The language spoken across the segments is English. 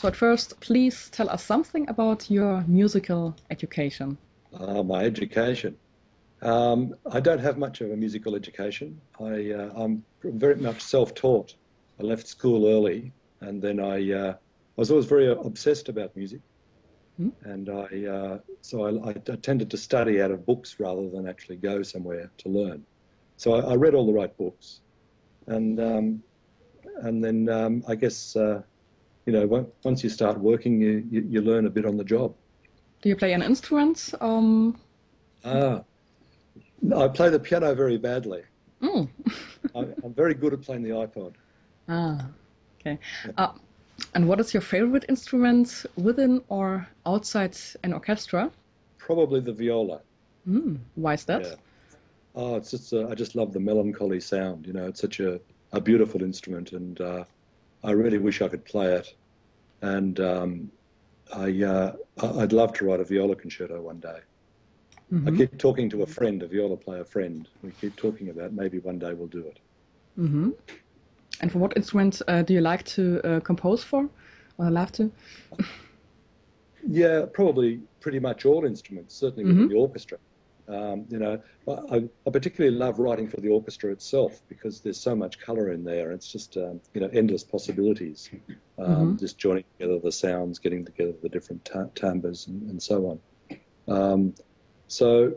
So at first, please tell us something about your musical education. Uh, my education. Um, I don't have much of a musical education. I, uh, I'm very much self-taught. I left school early, and then I, uh, I was always very obsessed about music, hmm? and I uh, so I, I, tended to study out of books rather than actually go somewhere to learn. So I, I read all the right books, and um, and then um, I guess uh, you know, once you start working, you, you, you, learn a bit on the job. Do you play an instrument? Um... Ah, I play the piano very badly. Mm. I, am very good at playing the iPod. Ah, okay. Yeah. Uh, and what is your favorite instrument within or outside an orchestra? Probably the viola. Mm. Why is that? Yeah. Oh, it's just uh, I just love the melancholy sound. You know, it's such a, a beautiful instrument, and uh, I really wish I could play it, and um, I uh, I'd love to write a viola concerto one day. Mm-hmm. I keep talking to a friend, a viola player friend. We keep talking about maybe one day we'll do it. Mm-hmm. And for what instrument uh, do you like to uh, compose for, or love to? yeah, probably pretty much all instruments. Certainly mm-hmm. with the orchestra. Um, you know, I, I, particularly love writing for the orchestra itself because there's so much colour in there. It's just um, you know endless possibilities. Um, mm-hmm. Just joining together the sounds, getting together the different timbres, and, and, so on. Um, so,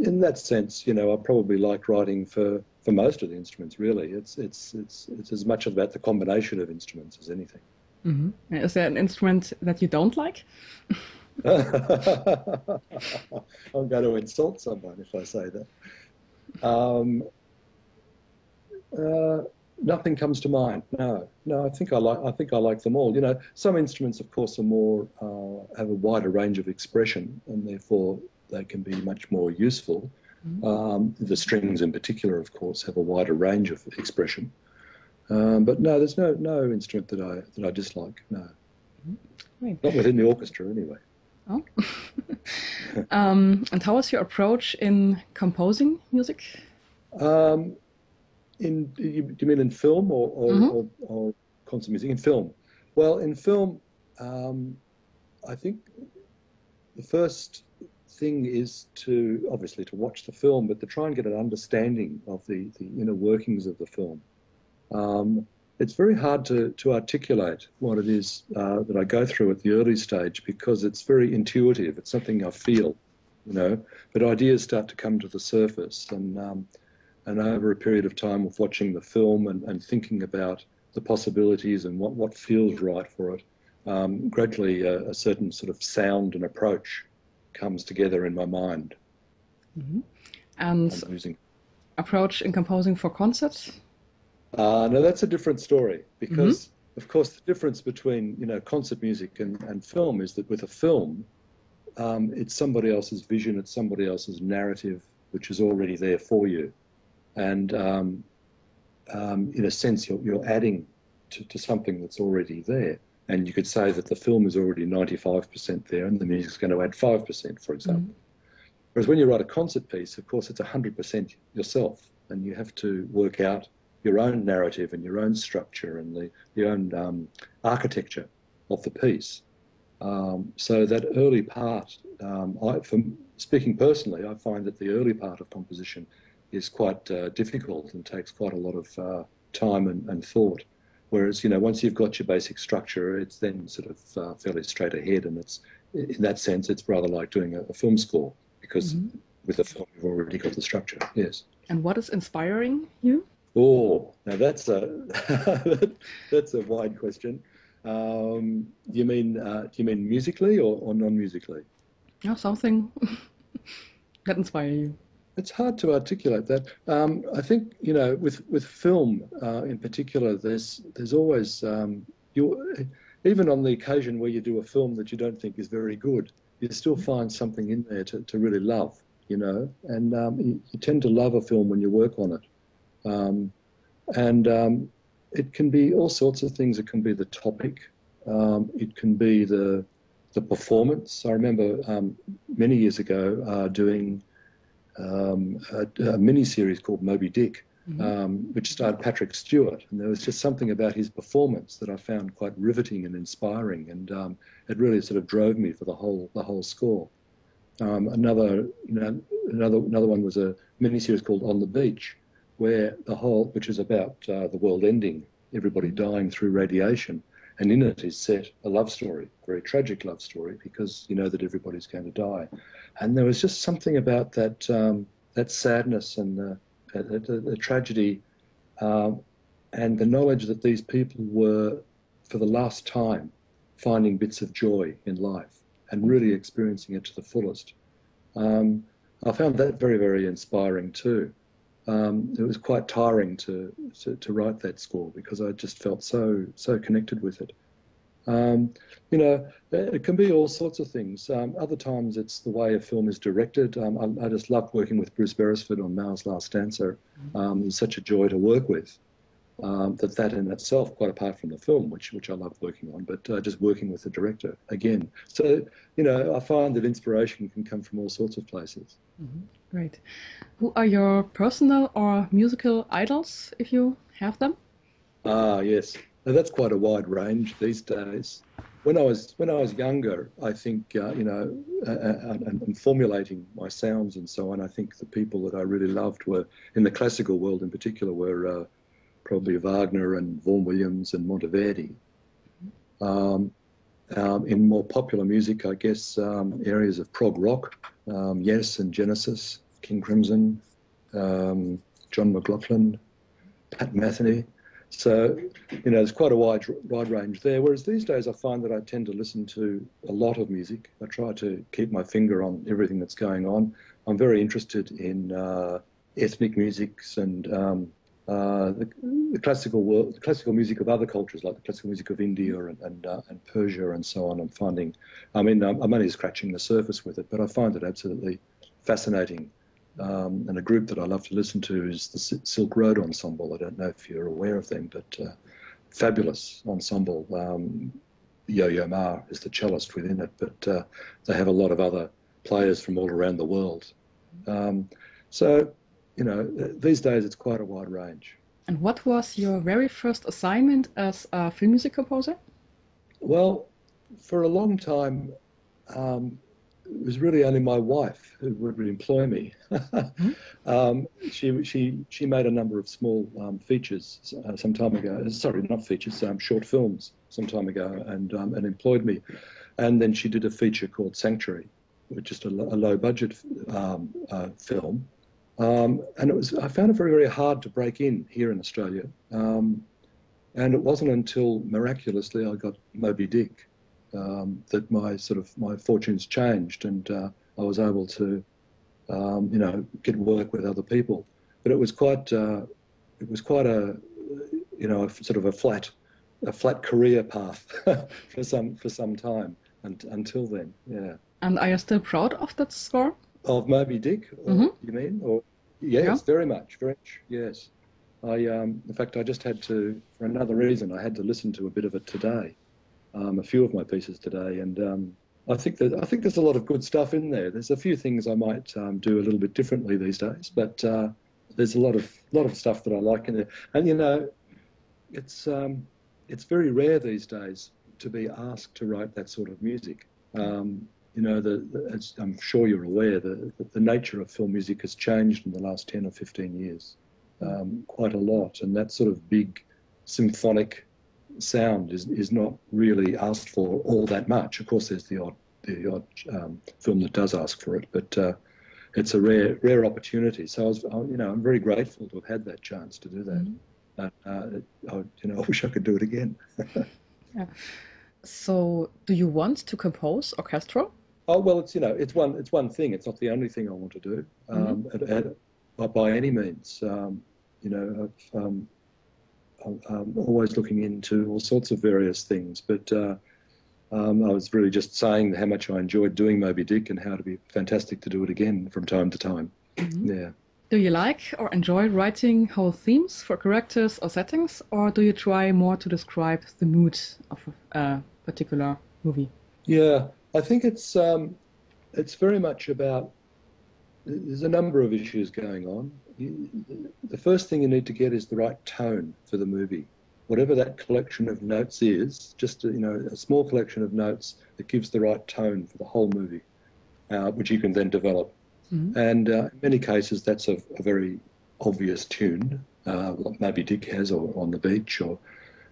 in that sense, you know, I probably like writing for, for most of the instruments. Really, it's it's it's it's as much about the combination of instruments as anything. Mm-hmm. Is there an instrument that you don't like? I'm going to insult someone if I say that. Um, uh, nothing comes to mind. No, no. I think I like. I think I like them all. You know, some instruments, of course, are more uh, have a wider range of expression, and therefore they can be much more useful. Mm-hmm. Um, the strings, in particular, of course, have a wider range of expression. Um, but no, there's no no instrument that I that I dislike. No, mm-hmm. not within the orchestra, anyway. Oh. um, and how was your approach in composing music? Um, in you, do you mean in film or or, mm-hmm. or, or, concert music? In film, well, in film, um, I think the first thing is to obviously to watch the film, but to try and get an understanding of the the inner workings of the film. Um, it's very hard to, to articulate what it is uh, that I go through at the early stage because it's very intuitive. It's something I feel, you know. But ideas start to come to the surface, and um, and over a period of time of watching the film and, and thinking about the possibilities and what, what feels right for it, um, gradually a, a, certain sort of sound and approach comes together in my mind. Mm-hmm. And using... approach in composing for concerts uh, no, that's a different story because, mm-hmm. of course, the difference between you know concert music and, and film is that with a film, um, it's somebody else's vision, it's somebody else's narrative, which is already there for you, and um, um, in a sense, you're, you're adding to, to something that's already there. And you could say that the film is already 95% there, and the music's going to add 5%, for example. Mm-hmm. Whereas when you write a concert piece, of course, it's 100% yourself, and you have to work out your own narrative and your own structure and the, the own um, architecture of the piece. Um, so that early part, um, I, from speaking personally, I find that the early part of composition is quite uh, difficult and takes quite a lot of uh, time and, and, thought. Whereas, you know, once you've got your basic structure, it's then sort of uh, fairly straight ahead, and it's in that sense, it's rather like doing a, a film score because mm-hmm. with a film you've already got the structure. Yes. And what is inspiring you? Oh, now that's a that's a wide question. Um, do you mean uh, do you mean musically or, or non-musically? Yeah, something that inspire you. It's hard to articulate that. Um, I think you know, with with film uh, in particular, there's there's always um, you even on the occasion where you do a film that you don't think is very good, you still find something in there to, to really love. You know, and um, you, you tend to love a film when you work on it. Um, and um, it can be all sorts of things. It can be the topic. Um, it can be the the performance. I remember um, many years ago uh, doing um, a, a mini series called Moby Dick, mm-hmm. um, which starred Patrick Stewart, and there was just something about his performance that I found quite riveting and inspiring, and um, it really sort of drove me for the whole the whole score. Um, another you know, another another one was a miniseries called On the Beach, where the whole which is about uh, the world ending, everybody dying through radiation, and in it is set a love story, a very tragic love story, because you know that everybody's going to die, and there was just something about that um, that sadness and the, the, the, the tragedy, um, and the knowledge that these people were, for the last time, finding bits of joy in life and really experiencing it to the fullest. Um, I found that very, very inspiring too. Um, it was quite tiring to, to, to write that score because I just felt so so connected with it. Um, you know, it can be all sorts of things. Um, other times it's the way a film is directed. Um, I, I, just loved working with Bruce Beresford on Mao's Last Dancer. Mm-hmm. Um, it's such a joy to work with. Um, that that in itself, quite apart from the film, which which I love working on, but uh, just working with the director again. So you know, I find that inspiration can come from all sorts of places. Mm-hmm. Great. Who are your personal or musical idols, if you have them? Ah, yes. Now, that's quite a wide range these days. When I was when I was younger, I think uh, you know, uh, and, and, formulating my sounds and so on. I think the people that I really loved were in the classical world, in particular, were uh, probably Wagner and Vaughan Williams and Monteverdi. Um, um, in more popular music, I guess um, areas of prog rock, um, Yes and Genesis, King Crimson, um, John McLaughlin, Pat Metheny. So, you know, there's quite a wide wide range there. Whereas these days, I find that I tend to listen to a lot of music. I try to keep my finger on everything that's going on. I'm very interested in uh, ethnic musics and um, uh, the, the, classical world, the classical music of other cultures, like the classical music of India and and, uh, and Persia and so on. I'm finding, I mean, I'm, I'm, only scratching the surface with it, but I find it absolutely fascinating. Um, and a group that I love to listen to is the Silk Road Ensemble. I don't know if you're aware of them, but uh, fabulous ensemble. Um, Yo-Yo Ma is the cellist within it, but uh, they have a lot of other players from all around the world. Um, so you know, these days it's quite a wide range. And what was your very first assignment as a film music composer? Well, for a long time, um, it was really only my wife who would employ me. mm-hmm. um, she, she, she made a number of small um, features uh, some time ago. Sorry, not features, um, short films some time ago, and, um, and employed me. And then she did a feature called Sanctuary, which is a, a low budget um, uh, film um, and it was, I found it very, very hard to break in here in Australia. Um, and it wasn't until miraculously I got Moby Dick um, that my sort of my fortunes changed and uh, I was able to, um, you know, get work with other people. But it was quite, uh, it was quite a, you know, a, sort of a flat, a flat career path for some for some time and, until then. Yeah. And are you still proud of that score? Of Moby Dick, or, mm-hmm. you mean? Or yes, yeah. very much, very much. Yes, I um, in fact I just had to for another reason I had to listen to a bit of it today, um, a few of my pieces today, and um, I think that I think there's a lot of good stuff in there. There's a few things I might um, do a little bit differently these days, but uh, there's a lot of lot of stuff that I like in there. And you know, it's um, it's very rare these days to be asked to write that sort of music. Um, you know, the, the, as I'm sure you're aware, the, the nature of film music has changed in the last 10 or 15 years um, quite a lot. And that sort of big symphonic sound is, is not really asked for all that much. Of course, there's the odd, the odd um, film that does ask for it, but uh, it's a rare, rare opportunity. So I was, you know, I'm very grateful to have had that chance to do that. Mm-hmm. Uh, uh, I, you know, I wish I could do it again. yeah. So, do you want to compose orchestral? Oh well, it's you know it's one it's one thing. It's not the only thing I want to do um, mm-hmm. at, at, by any means. Um, you know, um, I'm, I'm, always looking into all sorts of various things. But uh, um, I was really just saying how much I enjoyed doing Moby Dick and how it'd be fantastic to do it again from time to time. Mm-hmm. Yeah. Do you like or enjoy writing whole themes for characters or settings, or do you try more to describe the mood of a particular movie? Yeah, I think it's um, it's very much about there's a number of issues going on. The first thing you need to get is the right tone for the movie. Whatever that collection of notes is, just a, you know, a small collection of notes that gives the right tone for the whole movie, uh, which you can then develop. Mm-hmm. And uh, in many cases, that's a, a very obvious tune, uh, like Moby Dick has, or On the Beach, or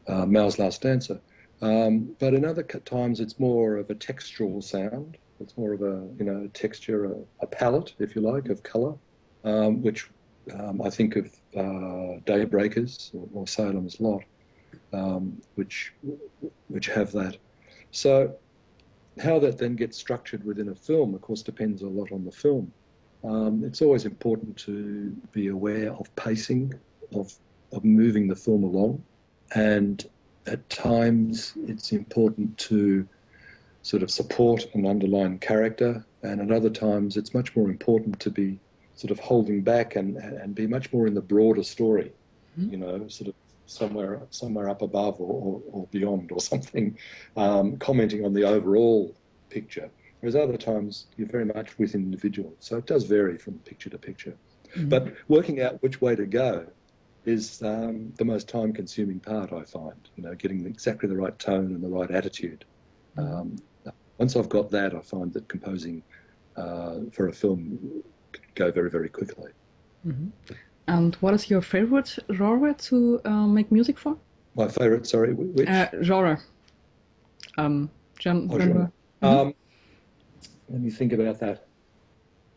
uh, Mao's Last Dancer. Um, but in other times, it's more of a textural sound. It's more of a you know texture, a, a palette, if you like, of colour, um, which um, I think of uh, Daybreakers or, or, Salem's Lot, um, which which have that. So how that then gets structured within a film, of course, depends a lot on the film. Um, it's always important to be aware of pacing, of of moving the film along, and at times it's important to sort of support an underlying character, and at other times it's much more important to be sort of holding back and, and be much more in the broader story, mm-hmm. you know, sort of somewhere somewhere up above or, or, or beyond or something, um, commenting on the overall picture. Whereas other times you're very much with individuals, so it does vary from picture to picture. Mm-hmm. But working out which way to go is um, the most time-consuming part, I find. You know, getting exactly the right tone and the right attitude. Um, once I've got that, I find that composing uh, for a film can go very, very quickly. Mm-hmm. And what is your favorite genre to uh, make music for? My favorite, sorry, which uh, genre? Um, gen- oh, genre. Mm-hmm. Um, let me think about that.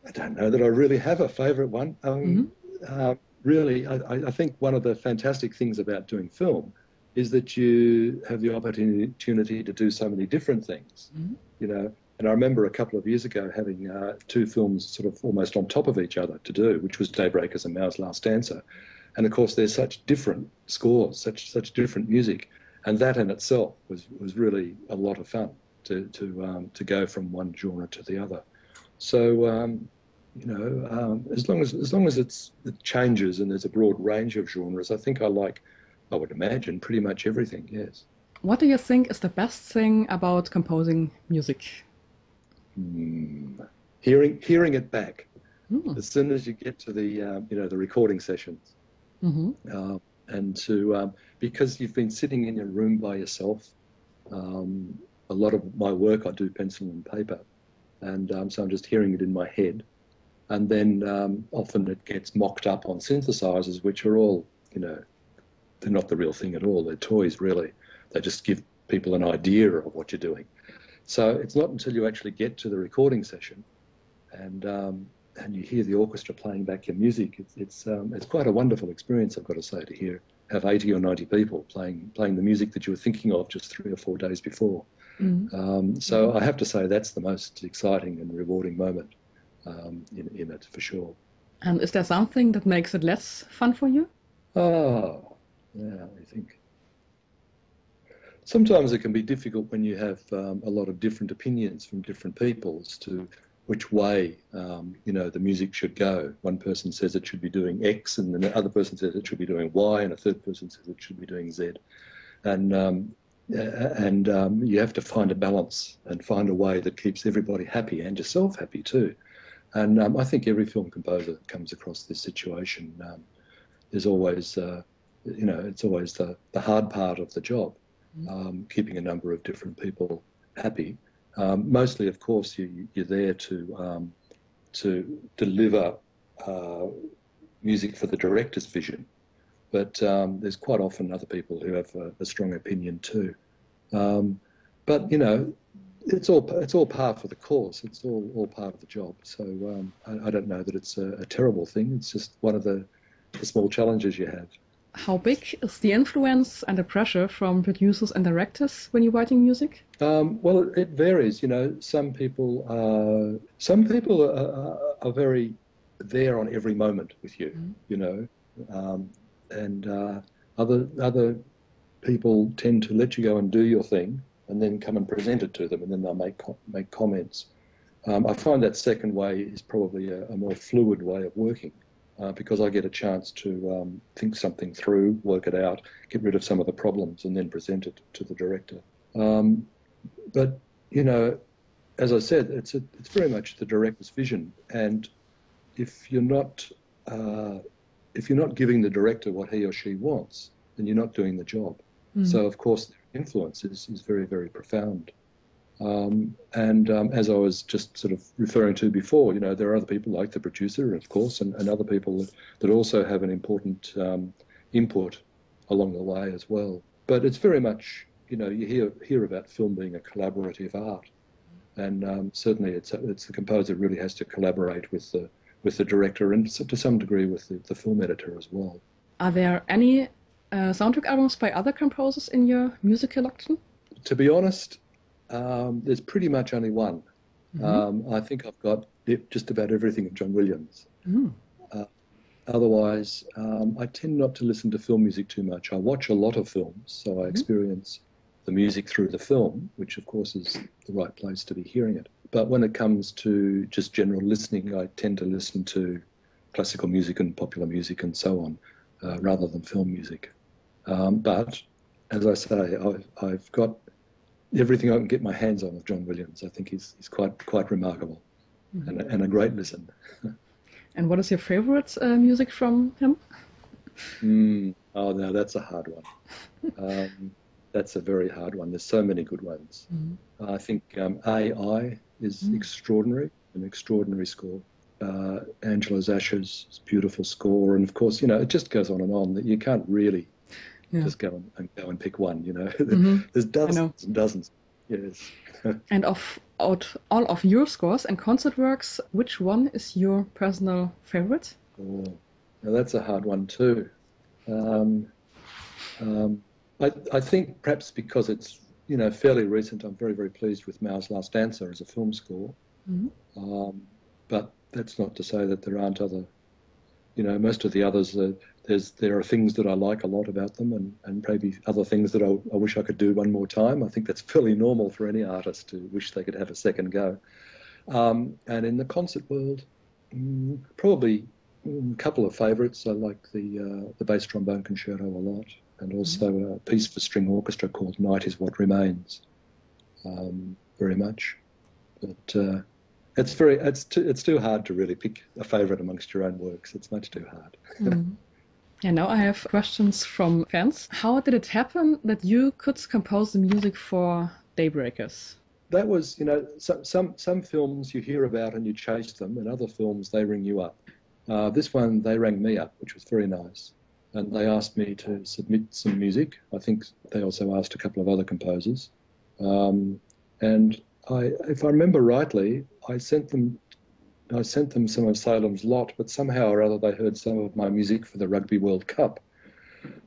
I don't know that I really have a favorite one. Um, mm-hmm. Really, I, I, think one of the fantastic things about doing film is that you have the opportunity to do so many different things. Mm-hmm. You know, and I remember a couple of years ago having uh, two films sort of almost on top of each other to do, which was Daybreakers and Mao's Last Dancer. And of course, there's such different scores, such such different music, and that in itself was was really a lot of fun to to um, to go from one genre to the other. So um, you know, um, as long as as long as it's it changes and there's a broad range of genres, I think I like, I would imagine, pretty much everything. Yes. What do you think is the best thing about composing music? Hmm. Hearing hearing it back. Mm. As soon as you get to the um, you know the recording sessions, mm-hmm. uh, and to um, because you've been sitting in your room by yourself. Um, a lot of my work I do pencil and paper, and um, so I'm just hearing it in my head and then um, often it gets mocked up on synthesizers, which are all, you know, they're not the real thing at all. They're toys, really. They just give people an idea of what you're doing. So it's not until you actually get to the recording session and um, and you hear the orchestra playing back your music. It's it's, um, it's quite a wonderful experience, I've got to say, to hear have 80 or 90 people playing playing the music that you were thinking of just three or four days before. Mm-hmm. Um, so I have to say that's the most exciting and rewarding moment um, in, in it for sure. And is there something that makes it less fun for you? Oh, yeah, I think. Sometimes it can be difficult when you have um, a lot of different opinions from different people as to which way um, you know the music should go. One person says it should be doing X, and the other person says it should be doing Y, and a third person says it should be doing Z. And um, and um, you have to find a balance and find a way that keeps everybody happy and yourself happy too. And um, I think every film composer comes across this situation. Um, there's always, uh, you know, it's always the, the hard part of the job, mm-hmm. um, keeping a number of different people happy. Um, mostly, of course, you, are there to um, to deliver uh, music for the director's vision, but um, there's quite often other people who have a, a strong opinion too. but you know, it's all it's all part of the course. It's all all part of the job. So um, I, I, don't know that it's a, a, terrible thing. It's just one of the, the small challenges you have. How big is the influence and the pressure from producers and directors when you're writing music? Um, well, it, it, varies. You know, some people are, some people are, are, very there on every moment with you. Mm-hmm. You know, um, and uh, other other people tend to let you go and do your thing and then come and present it to them, and then they'll make make comments. Um, I find that second way is probably a, a more fluid way of working uh, because I get a chance to um, think something through, work it out, get rid of some of the problems, and then present it to the director. Um, but you know, as I said, it's a, it's very much the director's vision, and if you're not uh, if you're not giving the director what he or she wants, then you're not doing the job. Mm. So of course, influence is, is very very profound. Um, and um, as I was just sort of referring to before, you know, there are other people like the producer, of course, and, and other people that, that, also have an important um, input along the way as well. But it's very much, you know, you hear hear about film being a collaborative art, and um, certainly it's it's the composer really has to collaborate with the with the director and to some degree with the, the film editor as well. Are there any uh, soundtrack albums by other composers in your music collection? To be honest, um, there's pretty much only one. Mm-hmm. Um, I think I've got just about everything of John Williams. Mm. Uh, otherwise, um, I tend not to listen to film music too much. I watch a lot of films, so I mm-hmm. experience the music through the film, which of course is the right place to be hearing it. But when it comes to just general listening, I tend to listen to classical music and popular music and so on, uh, rather than film music. Um, but as I say, I've, I've got everything I can get my hands on of John Williams. I think he's, he's quite quite remarkable mm-hmm. and, and a great listen. and what is your favorite uh, music from him? Mm, oh, no, that's a hard one. Um, that's a very hard one. There's so many good ones. Mm-hmm. I think um, AI is mm-hmm. extraordinary, an extraordinary score. Uh, Angela's Ashes' beautiful score, and of course, you know, it just goes on and on. That you can't really yeah. just go and, and, go and pick one. You know, mm-hmm. there's dozens and dozens. Yes. and of out all of your scores and concert works, which one is your personal favorite? Oh, now that's a hard one too. Um, um, I, I think perhaps because it's you know fairly recent, I'm very very pleased with Mao's Last Dancer as a film score. Mm-hmm. Um, but that's not to say that there aren't other. You know, most of the others, uh, there's there are things that I like a lot about them, and, and maybe other things that I, I wish I could do one more time. I think that's fairly normal for any artist to wish they could have a second go. Um, and in the concert world, mm, probably mm, a couple of favourites. I like the uh, the bass trombone concerto a lot and also mm-hmm. a piece for string orchestra called Night is What Remains, um, very much. But uh, it's very it's too, it's too hard to really pick a favourite amongst your own works. It's much too hard. Mm. Yeah, now I have questions from fans. How did it happen that you could compose the music for Daybreakers? That was, you know, some some, some films you hear about and you chase them, and other films they ring you up. Uh, this one they rang me up, which was very nice and they asked me to submit some music. I think they also asked a couple of other composers. Um, and I, if I remember rightly, I sent them I sent them some of Salem's Lot, but somehow or other they heard some of my music for the Rugby World Cup,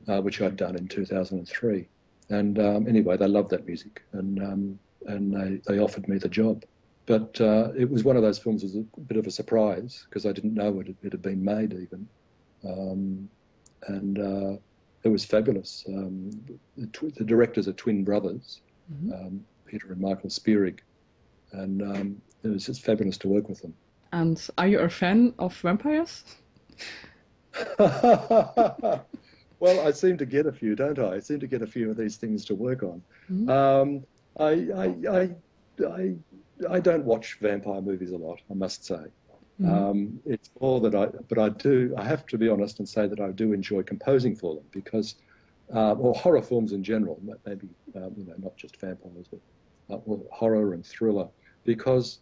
uh, which I'd done in 2003. And um, anyway, they loved that music, and um, and they, they offered me the job. But uh, it was one of those films that was a bit of a surprise because I didn't know it, it had been made even. Um, and uh, it was fabulous. Um, the, tw- the, directors are twin brothers, mm-hmm. um, Peter and Michael Spierig, and um, it was just fabulous to work with them. And are you a fan of vampires? well, I seem to get a few, don't I? I seem to get a few of these things to work on. Mm-hmm. Um, I, I, I, I, I don't watch vampire movies a lot, I must say. Mm. Um, it's more that I, but I do, I have to be honest and say that I do enjoy composing for them because, uh, or horror films in general, maybe, um, you know, not just vampires, but uh, horror and thriller, because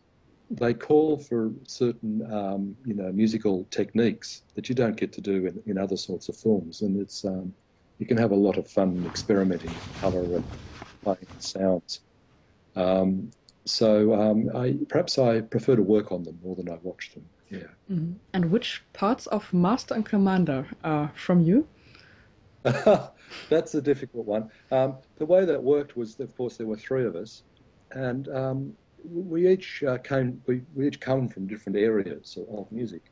they call for certain, um, you know, musical techniques that you don't get to do in, in other sorts of films. And it's, um, you can have a lot of fun experimenting with colour and playing sounds. Um, so um, I, perhaps I prefer to work on them more than I watch them. Yeah. Mm-hmm. And which parts of Master and Commander are from you? That's a difficult one. Um, the way that worked was, of course, there were three of us, and um, we each uh, came. We, we, each come from different areas of music,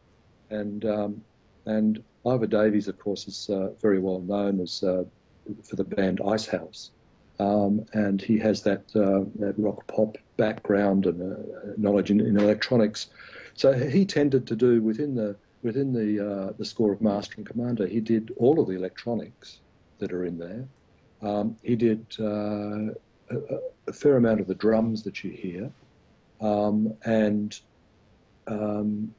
and um, and Iva Davies, of course, is uh, very well known as uh, for the band Icehouse, um, and he has that, uh, that rock pop background and uh, knowledge in, in, electronics. So he tended to do within the within the uh, the score of Master and Commander. He did all of the electronics that are in there. Um, he did a, a, fair amount of the drums that you hear, um, and um,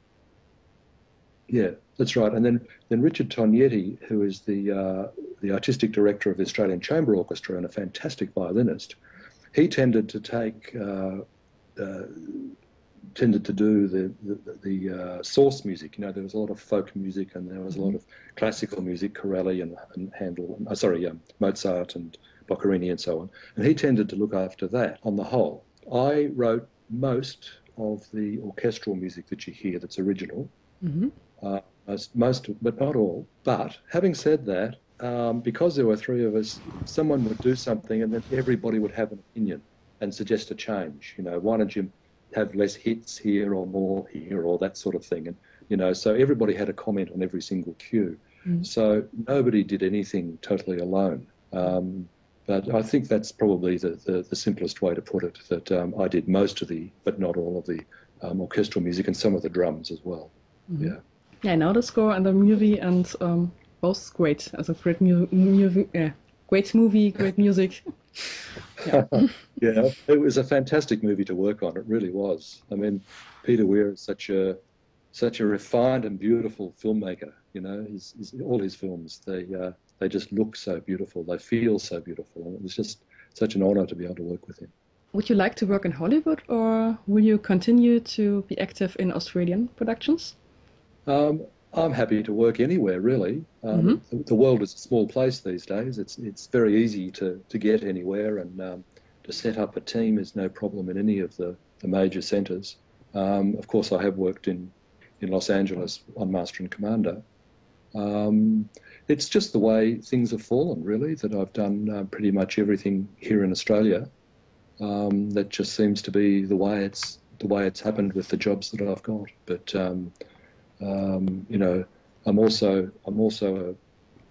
Yeah, that's right. And then, then Richard Tognetti, who is the uh, the artistic director of the Australian Chamber Orchestra and a fantastic violinist, he tended to take uh, uh, tended to do the the, the uh, source music. You know, there was a lot of folk music and there was a lot of classical music, Corelli and, and Handel. Uh, sorry, um, Mozart and Boccherini and so on. And he tended to look after that on the whole. I wrote most of the orchestral music that you hear that's original. Mm-hmm. Uh, most, most, but not all. But having said that, um, because there were three of us, someone would do something and then everybody would have an opinion and suggest a change. You know, why don't you have less hits here or more here or that sort of thing? And, you know, so everybody had a comment on every single cue. Mm. So nobody did anything totally alone. Um, but I think that's probably the, the, the, simplest way to put it, that um, I did most of the, but not all of the um, orchestral music and some of the drums as well. Mm-hmm. Yeah. Yeah, I know the score and the movie, and um, both great. As a great mu- movie, yeah, great movie, great music. yeah. yeah, it was a fantastic movie to work on. It really was. I mean, Peter Weir is such a such a refined and beautiful filmmaker. You know, his, his, all his films they uh, they just look so beautiful. They feel so beautiful, and it was just such an honour to be able to work with him. Would you like to work in Hollywood, or will you continue to be active in Australian productions? Um, I'm happy to work anywhere, really. Um, mm-hmm. the, world is a small place these days. It's it's very easy to, to get anywhere, and um, to set up a team is no problem in any of the, the major centres. Um, of course, I have worked in, in Los Angeles on Master and Commander. Um, it's just the way things have fallen, really, that I've done uh, pretty much everything here in Australia. Um, that just seems to be the way it's the way it's happened with the jobs that I've got. But um, um, you know, I'm also I'm also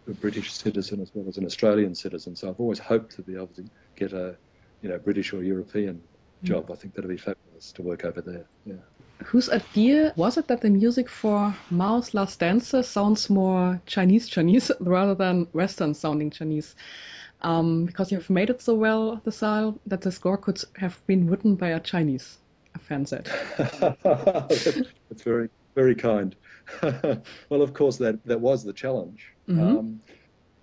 a, a, British citizen as well as an Australian citizen, so I've always hoped to be able to get a you know British or European mm. job. I think that'd be fabulous to work over there. Yeah. Whose idea was it that the music for Mao's Last Dancer sounds more Chinese Chinese rather than Western sounding Chinese? Um, because you've made it so well, the style, that the score could have been written by a Chinese, a fan said. That's very very kind. well, of course, that, that was the challenge. Mm-hmm. Um,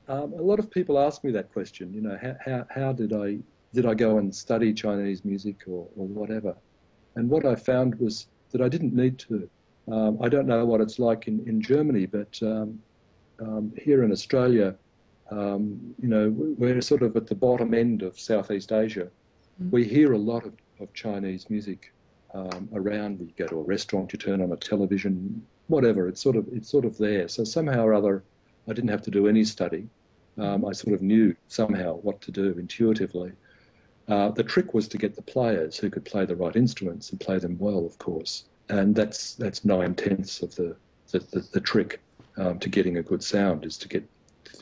um, a lot of people ask me that question. You know, how, how, how did I did I go and study Chinese music or, or whatever? And what I found was that I didn't need to. Um, I don't know what it's like in, in Germany, but um, um, here in Australia, um, you know, we're sort of at the bottom end of Southeast Asia. Mm-hmm. We hear a lot of, of Chinese music um, around. You go to a restaurant, you turn on a television, whatever. It's sort of it's sort of there. So somehow or other, I didn't have to do any study. Um, I sort of knew somehow what to do intuitively. Uh, the trick was to get the players who could play the right instruments and play them well, of course. And that's that's nine tenths of the the, the, the trick um, to getting a good sound is to get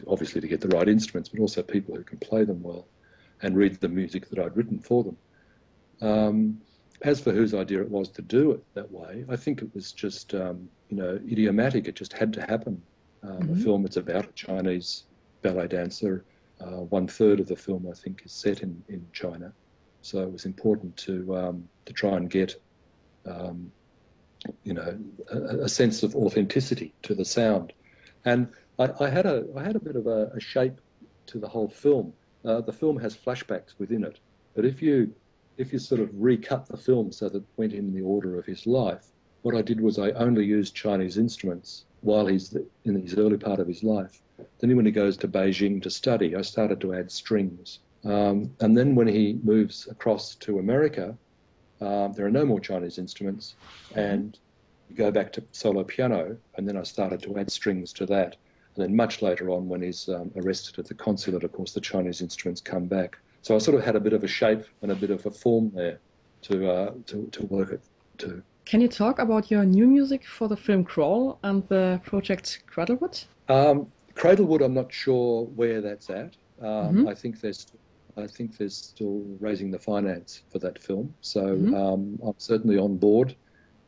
obviously to get the right instruments, but also people who can play them well and read the music that I'd written for them. Um, as for whose idea it was to do it that way, I think it was just, um, you know, idiomatic. It just had to happen. Um, mm-hmm. A film it's about a Chinese ballet dancer. Uh, one third of the film, I think, is set in, in China. So it was important to um, to try and get, um, you know, a, a, sense of authenticity to the sound. And I, I had a I had a bit of a, a shape to the whole film. Uh, the film has flashbacks within it, but if you if you sort of recut the film so that it went in the order of his life, what I did was I only used Chinese instruments while he's in his early part of his life. Then when he goes to Beijing to study, I started to add strings. Um, and then when he moves across to America, um, there are no more Chinese instruments, and you go back to solo piano, and then I started to add strings to that. And then much later on, when he's um, arrested at the consulate, of course, the Chinese instruments come back. So I sort of had a bit of a shape and a bit of a form there to uh, to, to work it to. Can you talk about your new music for the film Crawl and the project Cradlewood? Um, Cradlewood, I'm not sure where that's at. Um, mm-hmm. I think there's I think there's still raising the finance for that film. So mm-hmm. um, I'm certainly on board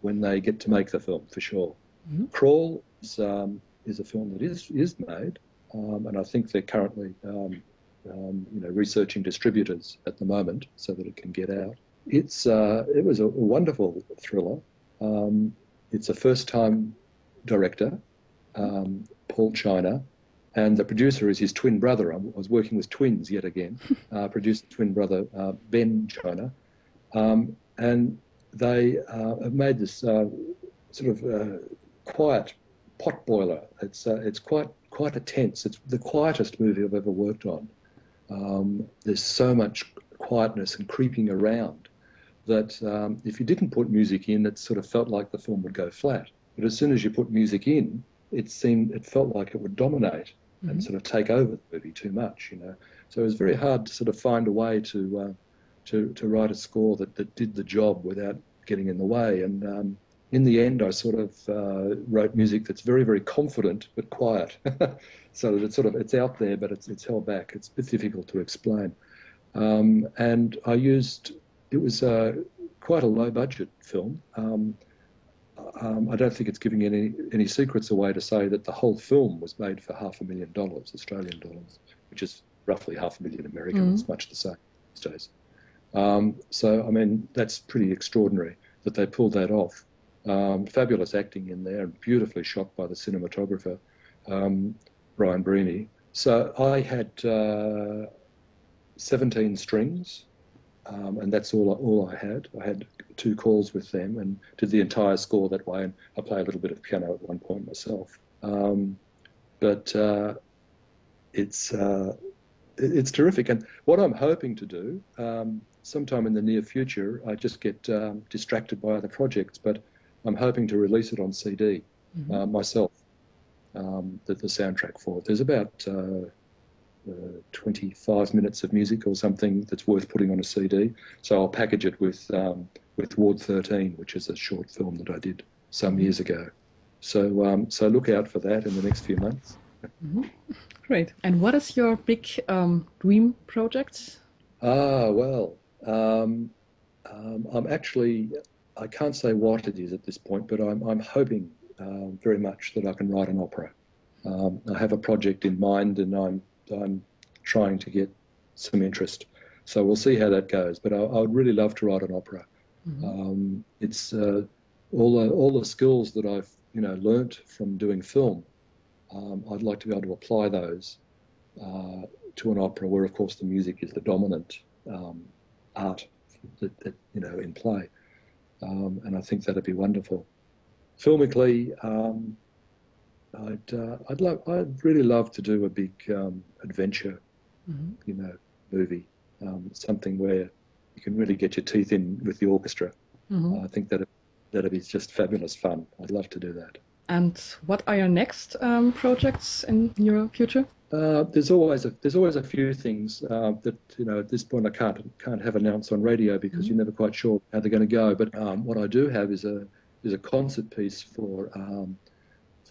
when they get to make the film for sure. Mm-hmm. Crawl is, um, is a film that is is made, um, and I think they're currently um, um, you know, researching distributors at the moment so that it can get out. It's uh, it was a wonderful thriller. Um, it's a first time director, um, Paul China, and the producer is his twin brother. I was working with twins yet again, uh, producer twin brother uh, Ben China, um, and they uh, have made this uh, sort of uh, quiet potboiler. It's uh, it's quite quite a tense. It's the quietest movie I've ever worked on. Um, there's so much quietness and creeping around that um, if you didn't put music in, it sort of felt like the film would go flat. But as soon as you put music in, it seemed it felt like it would dominate mm-hmm. and sort of take over the movie too much, you know. So it was very hard to sort of find a way to uh, to to write a score that, that did the job without getting in the way. And um, in the end, I sort of uh, wrote music that's very very confident but quiet, so that it's sort of it's out there but it's it's held back. It's a difficult to explain. Um, and I used it was uh, quite a low budget film. Um, um, I don't think it's giving any any secrets away to say that the whole film was made for half a million dollars, Australian dollars, which is roughly half a million American. Mm. It's much the same these days. Um, so I mean that's pretty extraordinary that they pulled that off. Um, fabulous acting in there and beautifully shot by the cinematographer um, Brian Breheny. So I had uh, 17 strings um, and that's all all I had. I had two calls with them and did the entire score that way. And I play a little bit of piano at one point myself. Um, but uh, it's uh, it's terrific. And what I'm hoping to do, um, sometime in the near future, I just get um, distracted by other projects, but I'm hoping to release it on CD mm-hmm. uh, myself. Um, the, the, soundtrack for it. There's about uh, uh, 25 minutes of music or something that's worth putting on a CD. So I'll package it with um, with Ward 13, which is a short film that I did some years ago. So um, so look out for that in the next few months. Mm-hmm. Great. And what is your big um, dream project? Ah, well, um, um, I'm actually I can't say what it is at this point, but I'm I'm hoping uh, very much that I can write an opera. Um, I have a project in mind, and I'm I'm trying to get some interest. So we'll see how that goes. But I, I would really love to write an opera. Mm-hmm. Um, it's uh, all the all the skills that I've you know learnt from doing film. Um, I'd like to be able to apply those uh, to an opera, where of course the music is the dominant um, art that, that, you know in play, um, and I think that'd be wonderful. Filmically, um, I'd uh, I'd love I'd really love to do a big um, adventure, mm-hmm. you know, movie, um, something where you can really get your teeth in with the orchestra. Mm-hmm. Uh, I think that that'd be just fabulous fun. I'd love to do that. And what are your next um, projects in your future? Uh, there's always a there's always a few things uh, that you know at this point I can't can't have announced on radio because mm-hmm. you're never quite sure how they're going to go. But um, what I do have is a is a concert piece for um,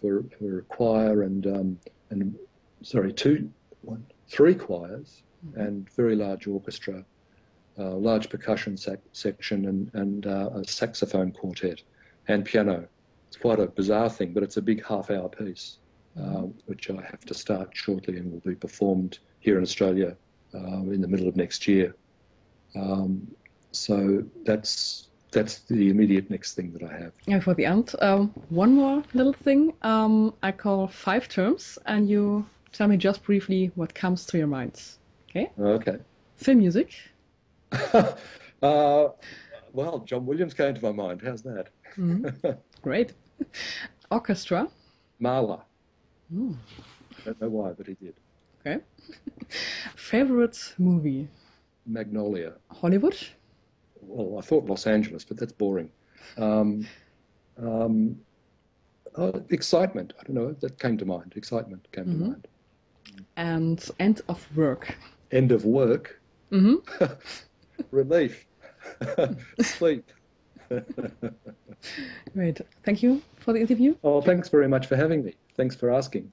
for, for choir and um, and sorry two one three choirs mm-hmm. and very large orchestra, uh, large percussion sac- section and and uh, a saxophone quartet and piano. It's quite a bizarre thing, but it's a big half-hour piece, mm-hmm. uh, which I have to start shortly and will be performed here in Australia uh, in the middle of next year. Um, so that's that's the immediate next thing that I have. Yeah, for the end, um, one more little thing. Um, I call five terms, and you tell me just briefly what comes to your minds. Okay. Okay. Film music. uh, well, John Williams came to my mind. How's that? Mm-hmm. Great. Orchestra. Mahler. Mm. I don't know why, but he did. Okay. Favorite movie. Magnolia. Hollywood well, I thought Los Angeles, but that's boring. Um, um, oh, excitement. I don't know. That came to mind. Excitement came mm-hmm. to mind. And end of work. End of work. Mm-hmm. Relief. Sleep. Great. Thank you for the interview. Oh, thanks very much for having me. Thanks for asking.